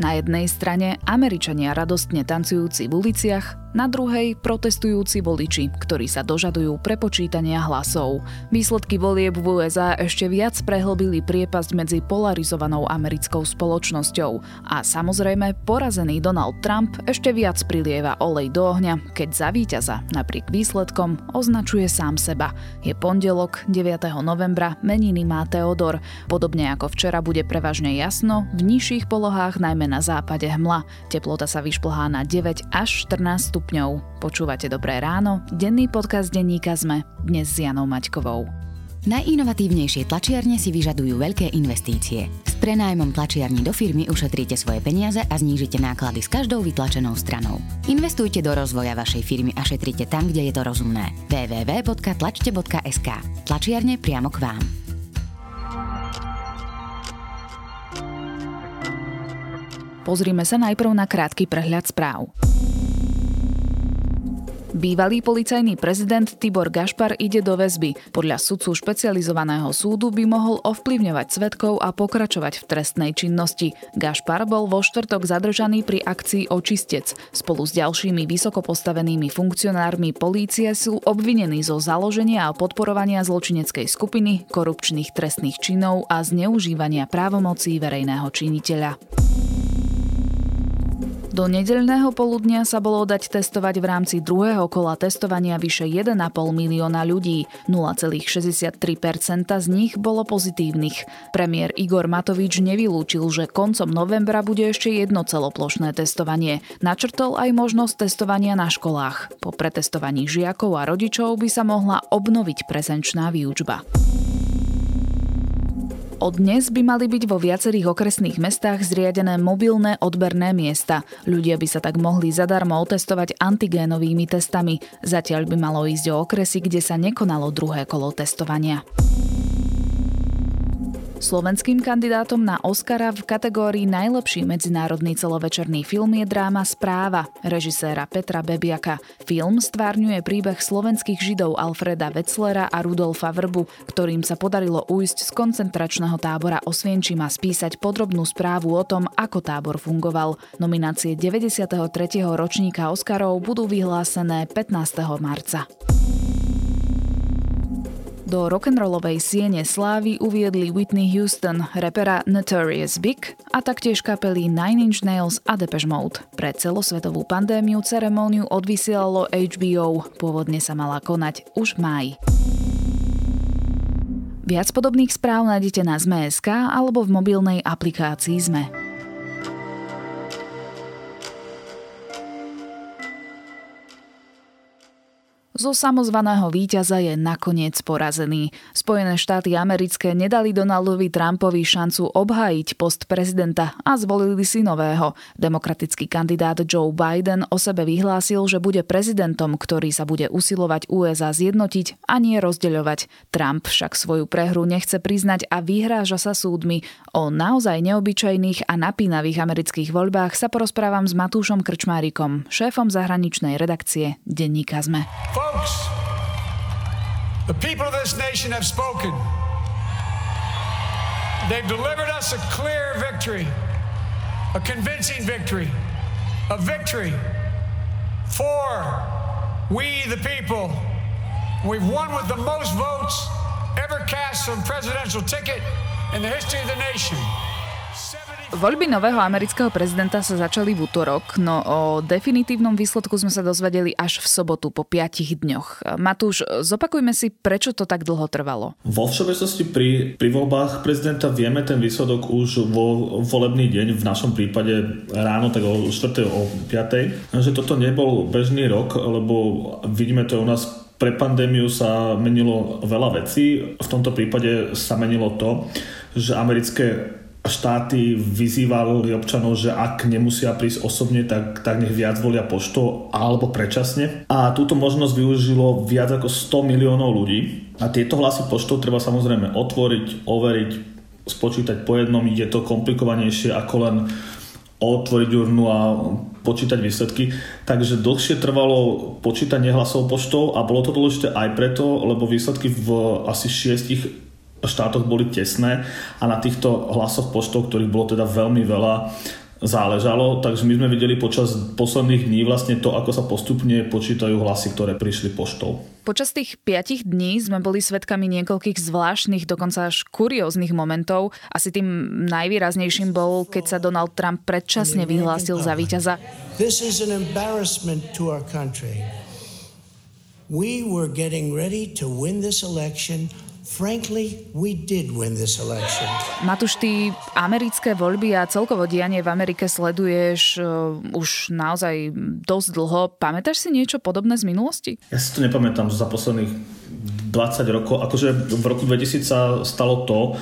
Na jednej strane Američania radostne tancujúci v uliciach, na druhej protestujúci voliči, ktorí sa dožadujú prepočítania hlasov. Výsledky volieb v USA ešte viac prehlbili priepasť medzi polarizovanou americkou spoločnosťou a samozrejme porazený Donald Trump ešte viac prilieva olej do ohňa, keď za víťaza napriek výsledkom označuje sám seba. Je pondelok 9. novembra, meniny má Teodor. Podobne ako včera bude prevažne jasno, v nižších polohách najmä na západe hmla. Teplota sa vyšplhá na 9 až 14 stupňov. Počúvate Dobré ráno, denný podcast denníka ZME, dnes s Janou Maťkovou. Najinovatívnejšie tlačiarne si vyžadujú veľké investície. S prenájmom tlačiarní do firmy ušetríte svoje peniaze a znížite náklady s každou vytlačenou stranou. Investujte do rozvoja vašej firmy a šetrite tam, kde je to rozumné. www.tlačte.sk Tlačiarne priamo k vám. Pozrime sa najprv na krátky prehľad správ. Bývalý policajný prezident Tibor Gašpar ide do väzby. Podľa sudcu špecializovaného súdu by mohol ovplyvňovať svetkov a pokračovať v trestnej činnosti. Gašpar bol vo štvrtok zadržaný pri akcii Očistec. Spolu s ďalšími vysoko postavenými funkcionármi polície sú obvinení zo založenia a podporovania zločineckej skupiny, korupčných trestných činov a zneužívania právomocí verejného činiteľa. Do nedeľného poludnia sa bolo dať testovať v rámci druhého kola testovania vyše 1,5 milióna ľudí. 0,63% z nich bolo pozitívnych. Premiér Igor Matovič nevylúčil, že koncom novembra bude ešte jedno celoplošné testovanie. Načrtol aj možnosť testovania na školách. Po pretestovaní žiakov a rodičov by sa mohla obnoviť prezenčná výučba. Od dnes by mali byť vo viacerých okresných mestách zriadené mobilné odberné miesta. Ľudia by sa tak mohli zadarmo otestovať antigénovými testami. Zatiaľ by malo ísť o okresy, kde sa nekonalo druhé kolo testovania. Slovenským kandidátom na Oscara v kategórii Najlepší medzinárodný celovečerný film je dráma Správa režiséra Petra Bebiaka. Film stvárňuje príbeh slovenských židov Alfreda Wetzlera a Rudolfa Vrbu, ktorým sa podarilo ujsť z koncentračného tábora Osvienčima spísať podrobnú správu o tom, ako tábor fungoval. Nominácie 93. ročníka Oscarov budú vyhlásené 15. marca. Do rock'n'rollovej siene slávy uviedli Whitney Houston, repera Notorious Big a taktiež kapely Nine Inch Nails a Depeche Mode. Pre celosvetovú pandémiu ceremóniu odvysielalo HBO, pôvodne sa mala konať už v máji. Viac podobných správ nájdete na Zme.sk alebo v mobilnej aplikácii Zme. Zo samozvaného víťaza je nakoniec porazený. Spojené štáty americké nedali Donaldovi Trumpovi šancu obhájiť post prezidenta a zvolili si nového. Demokratický kandidát Joe Biden o sebe vyhlásil, že bude prezidentom, ktorý sa bude usilovať USA zjednotiť a nie rozdeľovať. Trump však svoju prehru nechce priznať a vyhráža sa súdmi. O naozaj neobyčajných a napínavých amerických voľbách sa porozprávam s Matúšom Krčmárikom, šéfom zahraničnej redakcie Denníka ZME. Folks, the people of this nation have spoken. They've delivered us a clear victory, a convincing victory, a victory for we the people. We've won with the most votes ever cast from presidential ticket in the history of the nation. Voľby nového amerického prezidenta sa začali v útorok, no o definitívnom výsledku sme sa dozvedeli až v sobotu po piatich dňoch. Matúš, zopakujme si, prečo to tak dlho trvalo. Vo všeobecnosti pri, pri voľbách prezidenta vieme ten výsledok už vo volebný deň, v našom prípade ráno, tak o 4. o 5. Že toto nebol bežný rok, lebo vidíme to u nás pre pandémiu sa menilo veľa vecí. V tomto prípade sa menilo to, že americké štáty vyzývali občanov, že ak nemusia prísť osobne, tak, tak nech viac volia poštou alebo predčasne. A túto možnosť využilo viac ako 100 miliónov ľudí. A tieto hlasy poštou treba samozrejme otvoriť, overiť, spočítať po jednom. Je to komplikovanejšie ako len otvoriť urnu a počítať výsledky. Takže dlhšie trvalo počítanie hlasov poštou a bolo to dôležité aj preto, lebo výsledky v asi šiestich štátoch boli tesné a na týchto hlasoch poštov, ktorých bolo teda veľmi veľa, záležalo, takže my sme videli počas posledných dní vlastne to, ako sa postupne počítajú hlasy, ktoré prišli poštou. Počas tých piatich dní sme boli svedkami niekoľkých zvláštnych, dokonca až kurióznych momentov. Asi tým najvýraznejším bol, keď sa Donald Trump predčasne vyhlásil za víťaza. This is an embarrassment to our country. We were getting ready to win this election Frankly, we did win this election. Matúš, ty americké voľby a celkovo dianie v Amerike sleduješ uh, už naozaj dosť dlho. Pamätáš si niečo podobné z minulosti? Ja si to nepamätám za posledných 20 rokov. Akože v roku 2000 sa stalo to,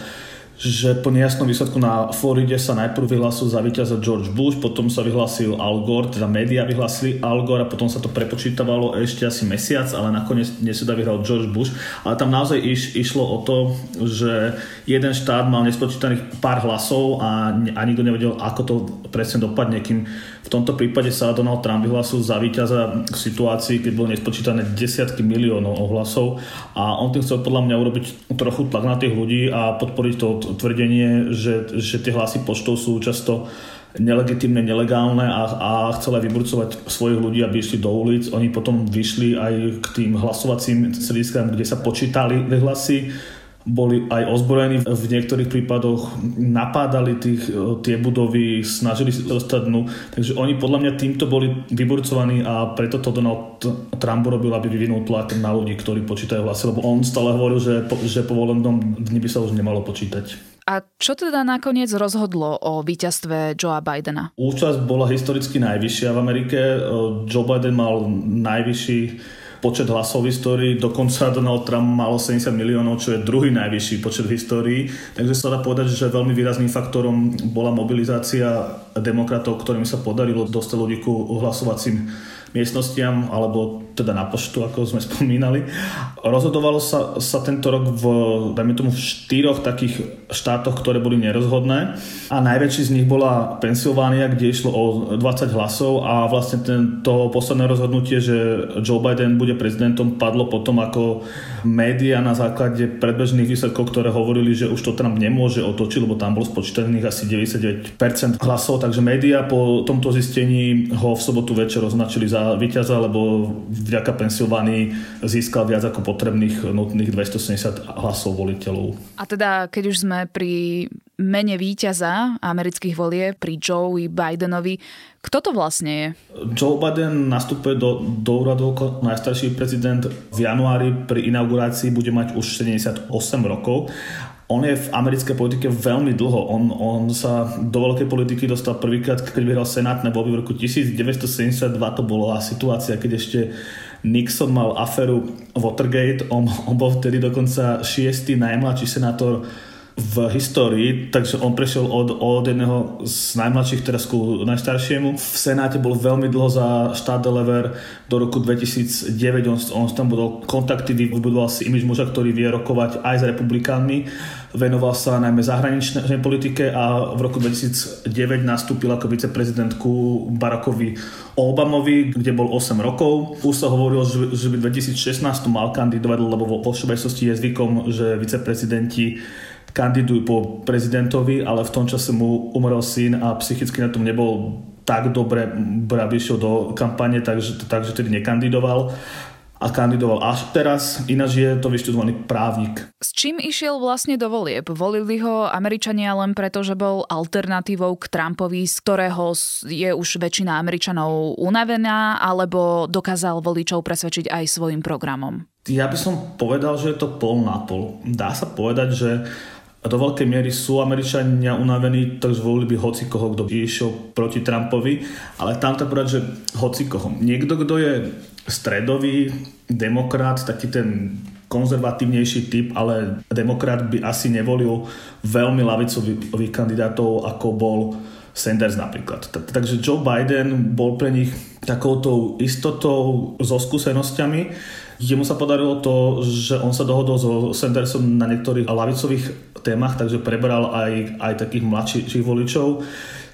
že po nejasnom výsledku na Floride sa najprv vyhlásil za víťaza George Bush, potom sa vyhlásil Al Gore, teda médiá vyhlásili Al Gore a potom sa to prepočítavalo ešte asi mesiac, ale nakoniec neseda vyhral George Bush. Ale tam naozaj iš, išlo o to, že jeden štát mal nespočítaných pár hlasov a, a nikto nevedel, ako to presne dopadne, kým v tomto prípade sa Donald Trump vyhlásil za víťaza v situácii, keď bolo nespočítané desiatky miliónov ohlasov a on tým chcel podľa mňa urobiť trochu tlak na tých ľudí a podporiť to tvrdenie, že, že tie hlasy poštou sú často nelegitímne, nelegálne a, a chcel aj vyburcovať svojich ľudí, aby išli do ulic. Oni potom vyšli aj k tým hlasovacím strediskám, kde sa počítali hlasy boli aj ozbrojení v niektorých prípadoch, napádali tých, e, tie budovy, snažili sa dostať dnu. Takže oni podľa mňa týmto boli vyburcovaní a preto to Donald Trump robil, aby vyvinul tlak na ľudí, ktorí počítajú hlasy, lebo on stále hovoril, že po, že po volebnom dni by sa už nemalo počítať. A čo teda nakoniec rozhodlo o víťazstve Joea Bidena? Účasť bola historicky najvyššia v Amerike. E, Joe Biden mal najvyšší počet hlasov v histórii, dokonca Donald Trump mal 70 miliónov, čo je druhý najvyšší počet v histórii. Takže sa dá povedať, že veľmi výrazným faktorom bola mobilizácia demokratov, ktorým sa podarilo dostať ľudí ku hlasovacím miestnostiam alebo teda na poštu, ako sme spomínali. Rozhodovalo sa, sa tento rok v, dajme tomu, v štyroch takých štátoch, ktoré boli nerozhodné a najväčší z nich bola Pensylvánia, kde išlo o 20 hlasov a vlastne to posledné rozhodnutie, že Joe Biden bude prezidentom, padlo potom ako média na základe predbežných výsledkov, ktoré hovorili, že už to Trump nemôže otočiť, lebo tam bolo spočítaných asi 99% hlasov, takže média po tomto zistení ho v sobotu večer označili za víťaza, lebo vďaka Pensylvánii získal viac ako potrebných nutných 270 hlasov voliteľov. A teda, keď už sme pri mene víťaza amerických volie, pri Joe Bidenovi, kto to vlastne je? Joe Biden nastupuje do, do úradu ako najstarší prezident v januári pri inaugurácii bude mať už 78 rokov on je v americkej politike veľmi dlho. On, on sa do veľkej politiky dostal prvýkrát, keď vyhral senátne voľby v roku 1972. To bola situácia, keď ešte Nixon mal aferu Watergate. On, on bol vtedy dokonca šiestý najmladší senátor v histórii, takže on prešiel od, od jedného z najmladších teraz ku najstaršiemu. V Senáte bol veľmi dlho za štát Delaware do roku 2009, on, on tam budol kontakty, vybudoval si imiž muža, ktorý vie rokovať aj s republikánmi, venoval sa najmä zahraničnej politike a v roku 2009 nastúpil ako viceprezidentku Barackovi Obamovi, kde bol 8 rokov. Už sa hovorilo, že, že by 2016 mal kandidovať, lebo vo všeobecnosti je zvykom, že viceprezidenti kandidujú po prezidentovi, ale v tom čase mu umrel syn a psychicky na tom nebol tak dobre, išiel do kampane, takže, takže tedy nekandidoval a kandidoval až teraz, ináč je to vyštudovaný právnik. S čím išiel vlastne do volieb? Volili ho Američania len preto, že bol alternatívou k Trumpovi, z ktorého je už väčšina Američanov unavená, alebo dokázal voličov presvedčiť aj svojim programom? Ja by som povedal, že je to pol na pol. Dá sa povedať, že do veľkej miery sú Američania unavení, takže zvolili by hoci koho, kto išiel proti Trumpovi, ale tam to povedať, že hoci koho. Niekto, kto je stredový demokrat, taký ten konzervatívnejší typ, ale demokrat by asi nevolil veľmi lavicových kandidátov, ako bol Sanders napríklad. Takže Joe Biden bol pre nich takouto istotou so skúsenosťami, Jemu sa podarilo to, že on sa dohodol so Sandersom na niektorých lavicových témach, takže prebral aj, aj takých mladších voličov.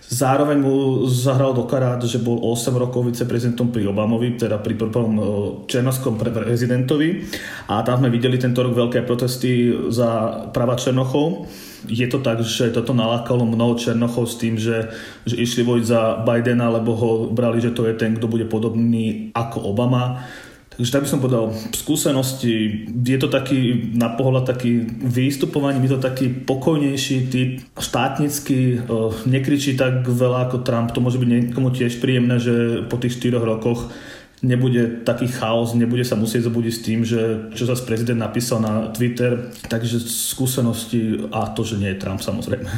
Zároveň mu zahral do karát, že bol 8 rokov viceprezidentom pri Obamovi, teda pri prvom e, černoskom prezidentovi. A tam sme videli tento rok veľké protesty za práva Černochov. Je to tak, že toto nalákalo mnoho Černochov s tým, že, že išli voliť za Bidena, lebo ho brali, že to je ten, kto bude podobný ako Obama. Takže tak by som povedal, skúsenosti, je to taký na pohľad taký výstupovaný, je to taký pokojnejší typ, štátnický, e, nekričí tak veľa ako Trump, to môže byť niekomu tiež príjemné, že po tých 4 rokoch nebude taký chaos, nebude sa musieť zobudiť s tým, že čo zase prezident napísal na Twitter, takže skúsenosti a to, že nie je Trump samozrejme.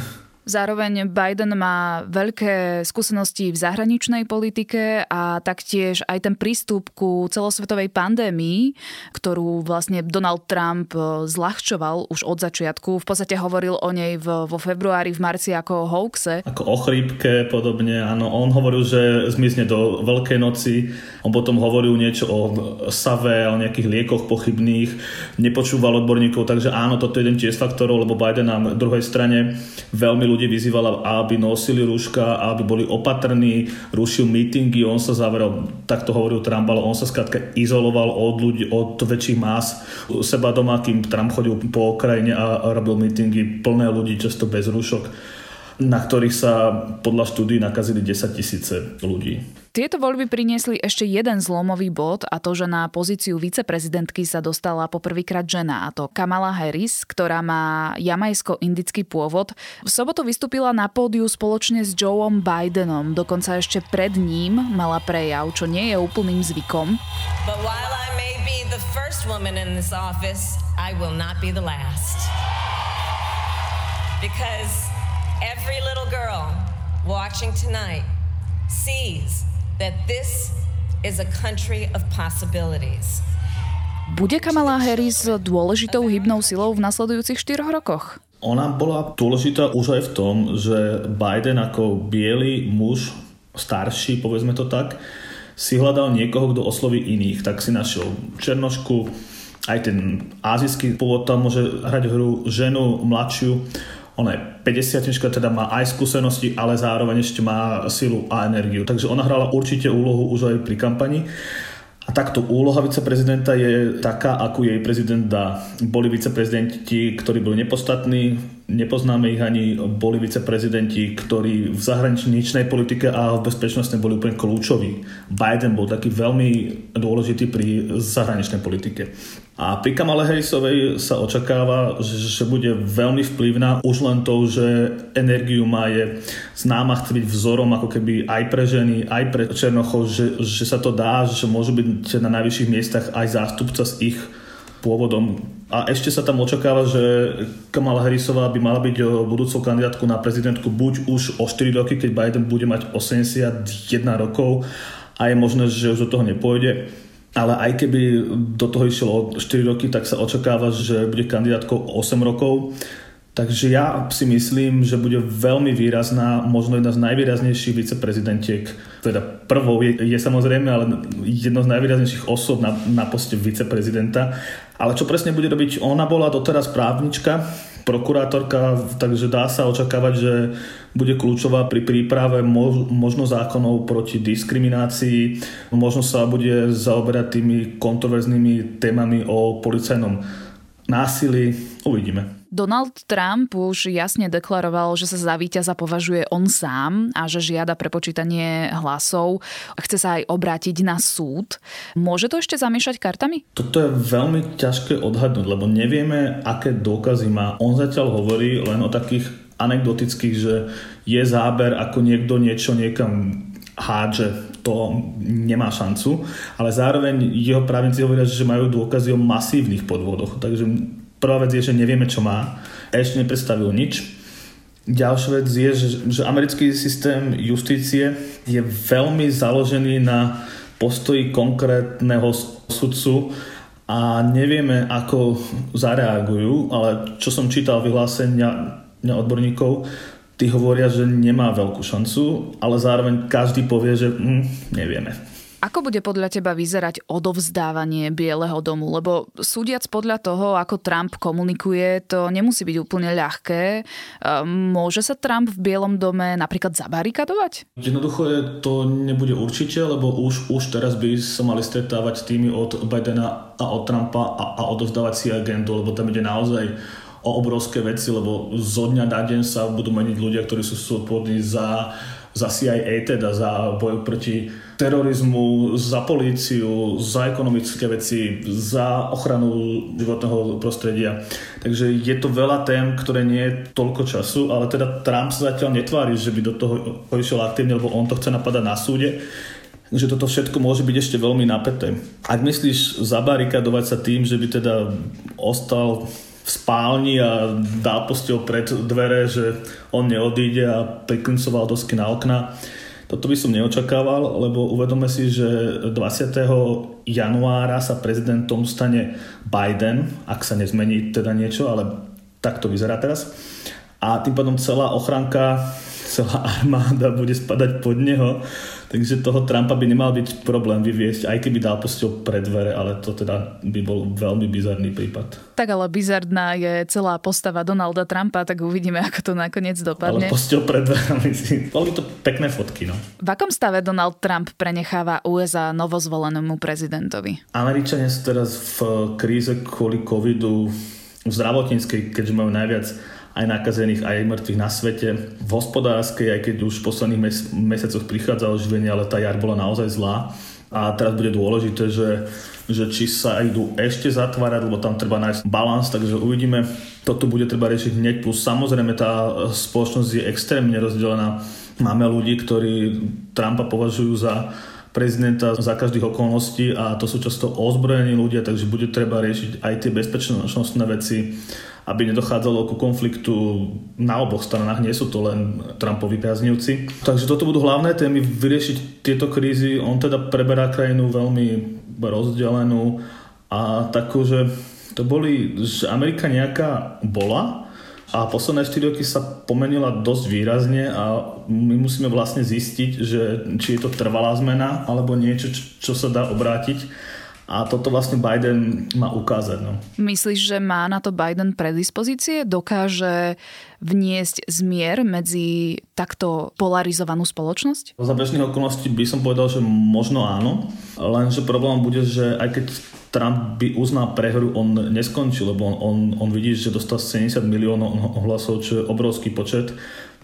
Zároveň Biden má veľké skúsenosti v zahraničnej politike a taktiež aj ten prístup ku celosvetovej pandémii, ktorú vlastne Donald Trump e, zľahčoval už od začiatku. V podstate hovoril o nej vo februári, v marci ako o hoaxe. Ako o chrípke podobne, áno. On hovoril, že zmizne do Veľkej noci. On potom hovoril niečo o save, o nejakých liekoch pochybných. Nepočúval odborníkov, takže áno, toto je jeden tiež faktorov, lebo Biden na druhej strane veľmi ľudí vyzývala, aby nosili rúška, aby boli opatrní, rušil mítingy, on sa zavrel, tak to hovoril Trump, ale on sa skrátka izoloval od ľudí, od väčších más. Seba doma, kým Trump chodil po krajine a robil mítingy plné ľudí, často bez rúšok na ktorých sa podľa štúdí nakazili 10 tisíce ľudí. Tieto voľby priniesli ešte jeden zlomový bod a to, že na pozíciu viceprezidentky sa dostala poprvýkrát žena a to Kamala Harris, ktorá má jamajsko-indický pôvod. V sobotu vystúpila na pódiu spoločne s Joeom Bidenom, dokonca ešte pred ním mala prejav, čo nie je úplným zvykom. But while I may be the first woman in this office, I will not be the last. Because every little girl watching tonight sees that this is a country of possibilities. Bude Kamala Harris dôležitou hybnou silou v nasledujúcich 4 rokoch? Ona bola dôležitá už aj v tom, že Biden ako biely muž, starší, povedzme to tak, si hľadal niekoho, kto osloví iných. Tak si našiel Černošku, aj ten azijský pôvod tam môže hrať hru, ženu mladšiu ona je 50 teda má aj skúsenosti, ale zároveň ešte má silu a energiu. Takže ona hrala určite úlohu už aj pri kampani. A takto úloha viceprezidenta je taká, ako jej prezident dá. Boli viceprezidenti, ktorí boli nepostatní, nepoznáme ich ani, boli viceprezidenti, ktorí v zahraničnej politike a v bezpečnostnej boli úplne kľúčoví. Biden bol taký veľmi dôležitý pri zahraničnej politike. A pri Kamale Harrisovej sa očakáva, že, bude veľmi vplyvná už len to, že energiu má je známa, chce byť vzorom ako keby aj pre ženy, aj pre Černochov, že, že sa to dá, že môžu byť na najvyšších miestach aj zástupca s ich pôvodom. A ešte sa tam očakáva, že Kamala Harrisová by mala byť budúcou kandidátku na prezidentku buď už o 4 roky, keď Biden bude mať 81 rokov a je možné, že už do toho nepôjde ale aj keby do toho išlo o 4 roky, tak sa očakáva, že bude kandidátkou 8 rokov. Takže ja si myslím, že bude veľmi výrazná, možno jedna z najvýraznejších viceprezidentiek. Teda prvou je, je samozrejme, ale jedno z najvýraznejších osob na, na poste viceprezidenta. Ale čo presne bude robiť? Ona bola doteraz právnička, prokurátorka, takže dá sa očakávať, že bude kľúčová pri príprave možno zákonov proti diskriminácii, možno sa bude zaoberať tými kontroverznými témami o policajnom násilí. Uvidíme. Donald Trump už jasne deklaroval, že sa za víťaza považuje on sám a že žiada prepočítanie hlasov. Chce sa aj obrátiť na súd. Môže to ešte zamiešať kartami? Toto je veľmi ťažké odhadnúť, lebo nevieme, aké dôkazy má. On zatiaľ hovorí len o takých anekdotických, že je záber, ako niekto niečo niekam hádže, to nemá šancu, ale zároveň jeho právnici hovoria, že majú dôkazy o masívnych podvodoch, takže Prvá vec je, že nevieme, čo má. Ešte nepredstavil nič. Ďalšia vec je, že, že americký systém justície je veľmi založený na postoji konkrétneho sudcu a nevieme, ako zareagujú, ale čo som čítal vyhlásenia odborníkov, tí hovoria, že nemá veľkú šancu, ale zároveň každý povie, že hm, nevieme. Ako bude podľa teba vyzerať odovzdávanie Bieleho domu? Lebo súdiac podľa toho, ako Trump komunikuje, to nemusí byť úplne ľahké. Môže sa Trump v Bielom dome napríklad zabarikadovať? Jednoducho je, to nebude určite, lebo už, už teraz by sa mali stretávať tými od Bidena a od Trumpa a, a odovzdávať si agendu, lebo tam ide naozaj o obrovské veci, lebo zo dňa na deň sa budú meniť ľudia, ktorí sú súpodní za za CIA, teda za boj proti terorizmu, za políciu, za ekonomické veci, za ochranu životného prostredia. Takže je to veľa tém, ktoré nie je toľko času, ale teda Trump sa zatiaľ netvári, že by do toho išiel aktívne, lebo on to chce napadať na súde že toto všetko môže byť ešte veľmi napäté. Ak myslíš zabarikadovať sa tým, že by teda ostal v spálni a dal postel pred dvere, že on neodíde a priklincoval dosky na okna. Toto by som neočakával, lebo uvedome si, že 20. januára sa prezidentom stane Biden, ak sa nezmení teda niečo, ale tak to vyzerá teraz. A tým pádom celá ochranka, celá armáda bude spadať pod neho Takže toho Trumpa by nemal byť problém vyviesť, aj keby dal postel pred dvere, ale to teda by bol veľmi bizarný prípad. Tak ale bizarná je celá postava Donalda Trumpa, tak uvidíme, ako to nakoniec dopadne. Ale postel pred dverami si... Boli to pekné fotky, no. V akom stave Donald Trump prenecháva USA novozvolenému prezidentovi? Američania sú teraz v kríze kvôli covidu v zdravotníckej, keďže majú najviac aj nakazených, aj mŕtvych na svete. V hospodárskej, aj keď už v posledných mes- mesiacoch prichádza oživenie, ale tá jar bola naozaj zlá. A teraz bude dôležité, že, že či sa idú ešte zatvárať, lebo tam treba nájsť balans, takže uvidíme. Toto bude treba riešiť hneď, plus samozrejme tá spoločnosť je extrémne rozdelená. Máme ľudí, ktorí Trumpa považujú za prezidenta za každých okolností a to sú často ozbrojení ľudia, takže bude treba riešiť aj tie bezpečnostné veci aby nedochádzalo ku konfliktu na oboch stranách, nie sú to len Trumpovi priaznivci. Takže toto budú hlavné témy, vyriešiť tieto krízy. On teda preberá krajinu veľmi rozdelenú a takú, že to boli, že Amerika nejaká bola a posledné 4 roky sa pomenila dosť výrazne a my musíme vlastne zistiť, že či je to trvalá zmena alebo niečo, čo sa dá obrátiť a toto vlastne Biden má ukázať. No. Myslíš, že má na to Biden predispozície? Dokáže vniesť zmier medzi takto polarizovanú spoločnosť? Za bežných okolností by som povedal, že možno áno, lenže problém bude, že aj keď Trump by uznal prehru, on neskončil, lebo on, on, on vidí, že dostal 70 miliónov hlasov, čo je obrovský počet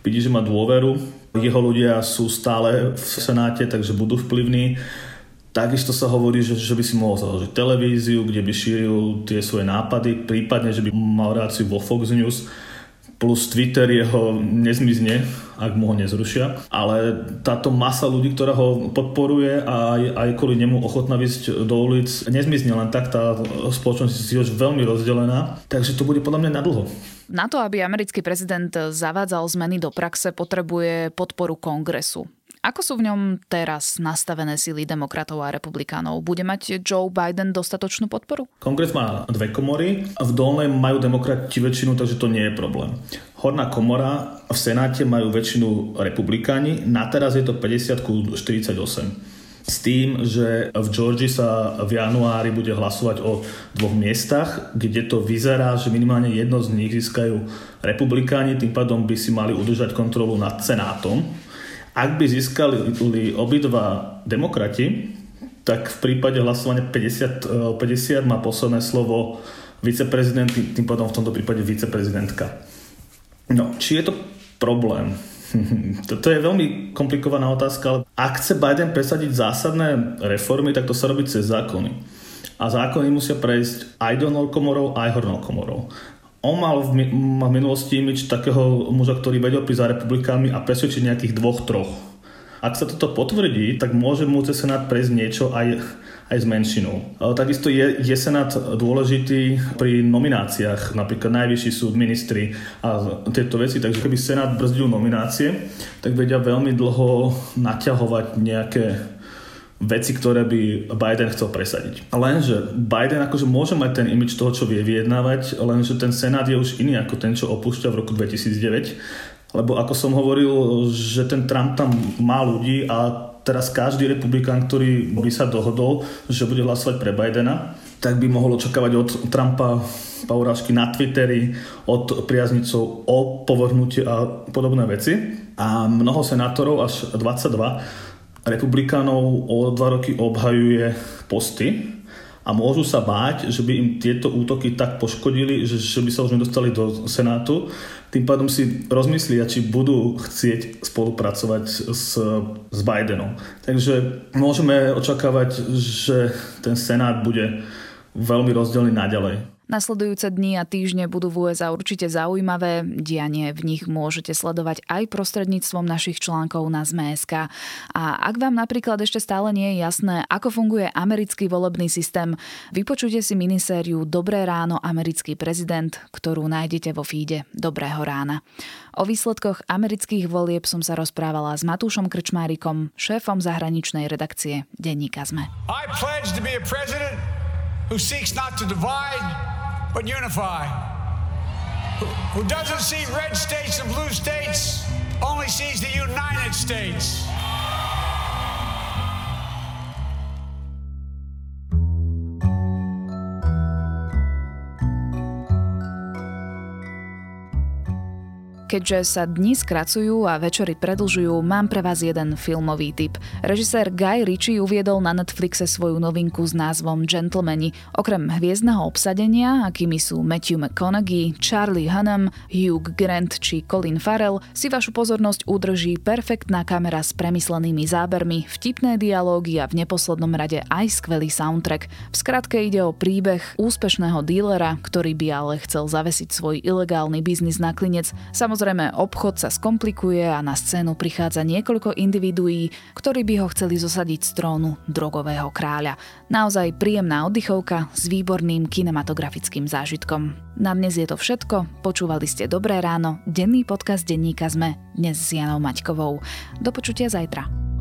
vidí, že má dôveru. Jeho ľudia sú stále v Senáte, takže budú vplyvní. Takisto sa hovorí, že, že by si mohol založiť televíziu, kde by šíril tie svoje nápady, prípadne, že by mal reláciu vo Fox News, plus Twitter jeho nezmizne, ak mu ho nezrušia. Ale táto masa ľudí, ktorá ho podporuje a aj, aj kvôli nemu ochotná vysť do ulic, nezmizne len tak, tá spoločnosť je už veľmi rozdelená, takže to bude podľa mňa nadlho. Na to, aby americký prezident zavádzal zmeny do praxe, potrebuje podporu kongresu. Ako sú v ňom teraz nastavené síly demokratov a republikánov? Bude mať Joe Biden dostatočnú podporu? Kongres má dve komory. V dolnej majú demokrati väčšinu, takže to nie je problém. Horná komora v Senáte majú väčšinu republikáni. Na teraz je to 50 ku 48 s tým, že v Georgii sa v januári bude hlasovať o dvoch miestach, kde to vyzerá, že minimálne jedno z nich získajú republikáni, tým pádom by si mali udržať kontrolu nad Senátom ak by získali obidva demokrati, tak v prípade hlasovania 50, 50 e, má posledné slovo viceprezident, tým pádom v tomto prípade viceprezidentka. No, či je to problém? Toto je veľmi komplikovaná otázka, ale ak chce Biden presadiť zásadné reformy, tak to sa robí cez zákony. A zákony musia prejsť aj dolnou komorou, aj hornou komorou on mal v, v minulosti imič takého muža, ktorý vedel prísť za republikánmi a presvedčiť nejakých dvoch, troch. Ak sa toto potvrdí, tak môže mu cez Senát prejsť niečo aj, aj s menšinou. Takisto je, je Senát dôležitý pri nomináciách, napríklad Najvyšší súd, ministri a tieto veci, takže keby Senát brzdil nominácie, tak vedia veľmi dlho naťahovať nejaké veci, ktoré by Biden chcel presadiť. Lenže Biden akože môže mať ten imič toho, čo vie vyjednávať, lenže ten Senát je už iný ako ten, čo opúšťa v roku 2009. Lebo ako som hovoril, že ten Trump tam má ľudí a teraz každý republikán, ktorý by sa dohodol, že bude hlasovať pre Bidena, tak by mohol očakávať od Trumpa paurážky na Twitteri, od priaznicov o povrhnutie a podobné veci. A mnoho senátorov, až 22 republikánov o dva roky obhajuje posty a môžu sa báť, že by im tieto útoky tak poškodili, že, že by sa už nedostali do Senátu. Tým pádom si rozmyslia, či budú chcieť spolupracovať s, s Bidenom. Takže môžeme očakávať, že ten Senát bude veľmi rozdielný naďalej. Nasledujúce dni a týždne budú v USA určite zaujímavé. Dianie v nich môžete sledovať aj prostredníctvom našich článkov na ZMSK. A ak vám napríklad ešte stále nie je jasné, ako funguje americký volebný systém, vypočujte si minisériu Dobré ráno, americký prezident, ktorú nájdete vo feede Dobrého rána. O výsledkoch amerických volieb som sa rozprávala s Matúšom Krčmárikom, šéfom zahraničnej redakcie Denníka ZME. I pledge to be a president who seeks not to divide but unify. Who, doesn't see red states and blue states, only sees the United States. Keďže sa dni skracujú a večery predlžujú, mám pre vás jeden filmový tip. Režisér Guy Ritchie uviedol na Netflixe svoju novinku s názvom Gentlemani. Okrem hviezdneho obsadenia, akými sú Matthew McConaughey, Charlie Hunnam, Hugh Grant či Colin Farrell, si vašu pozornosť udrží perfektná kamera s premyslenými zábermi, vtipné dialógy a v neposlednom rade aj skvelý soundtrack. V skratke ide o príbeh úspešného dílera, ktorý by ale chcel zavesiť svoj ilegálny biznis na klinec. Samozrejme Samozrejme, obchod sa skomplikuje a na scénu prichádza niekoľko individuí, ktorí by ho chceli zosadiť z trónu drogového kráľa. Naozaj príjemná oddychovka s výborným kinematografickým zážitkom. Na dnes je to všetko, počúvali ste Dobré ráno, denný podcast denníka ZME, dnes s Janou Maťkovou. Do počutia zajtra.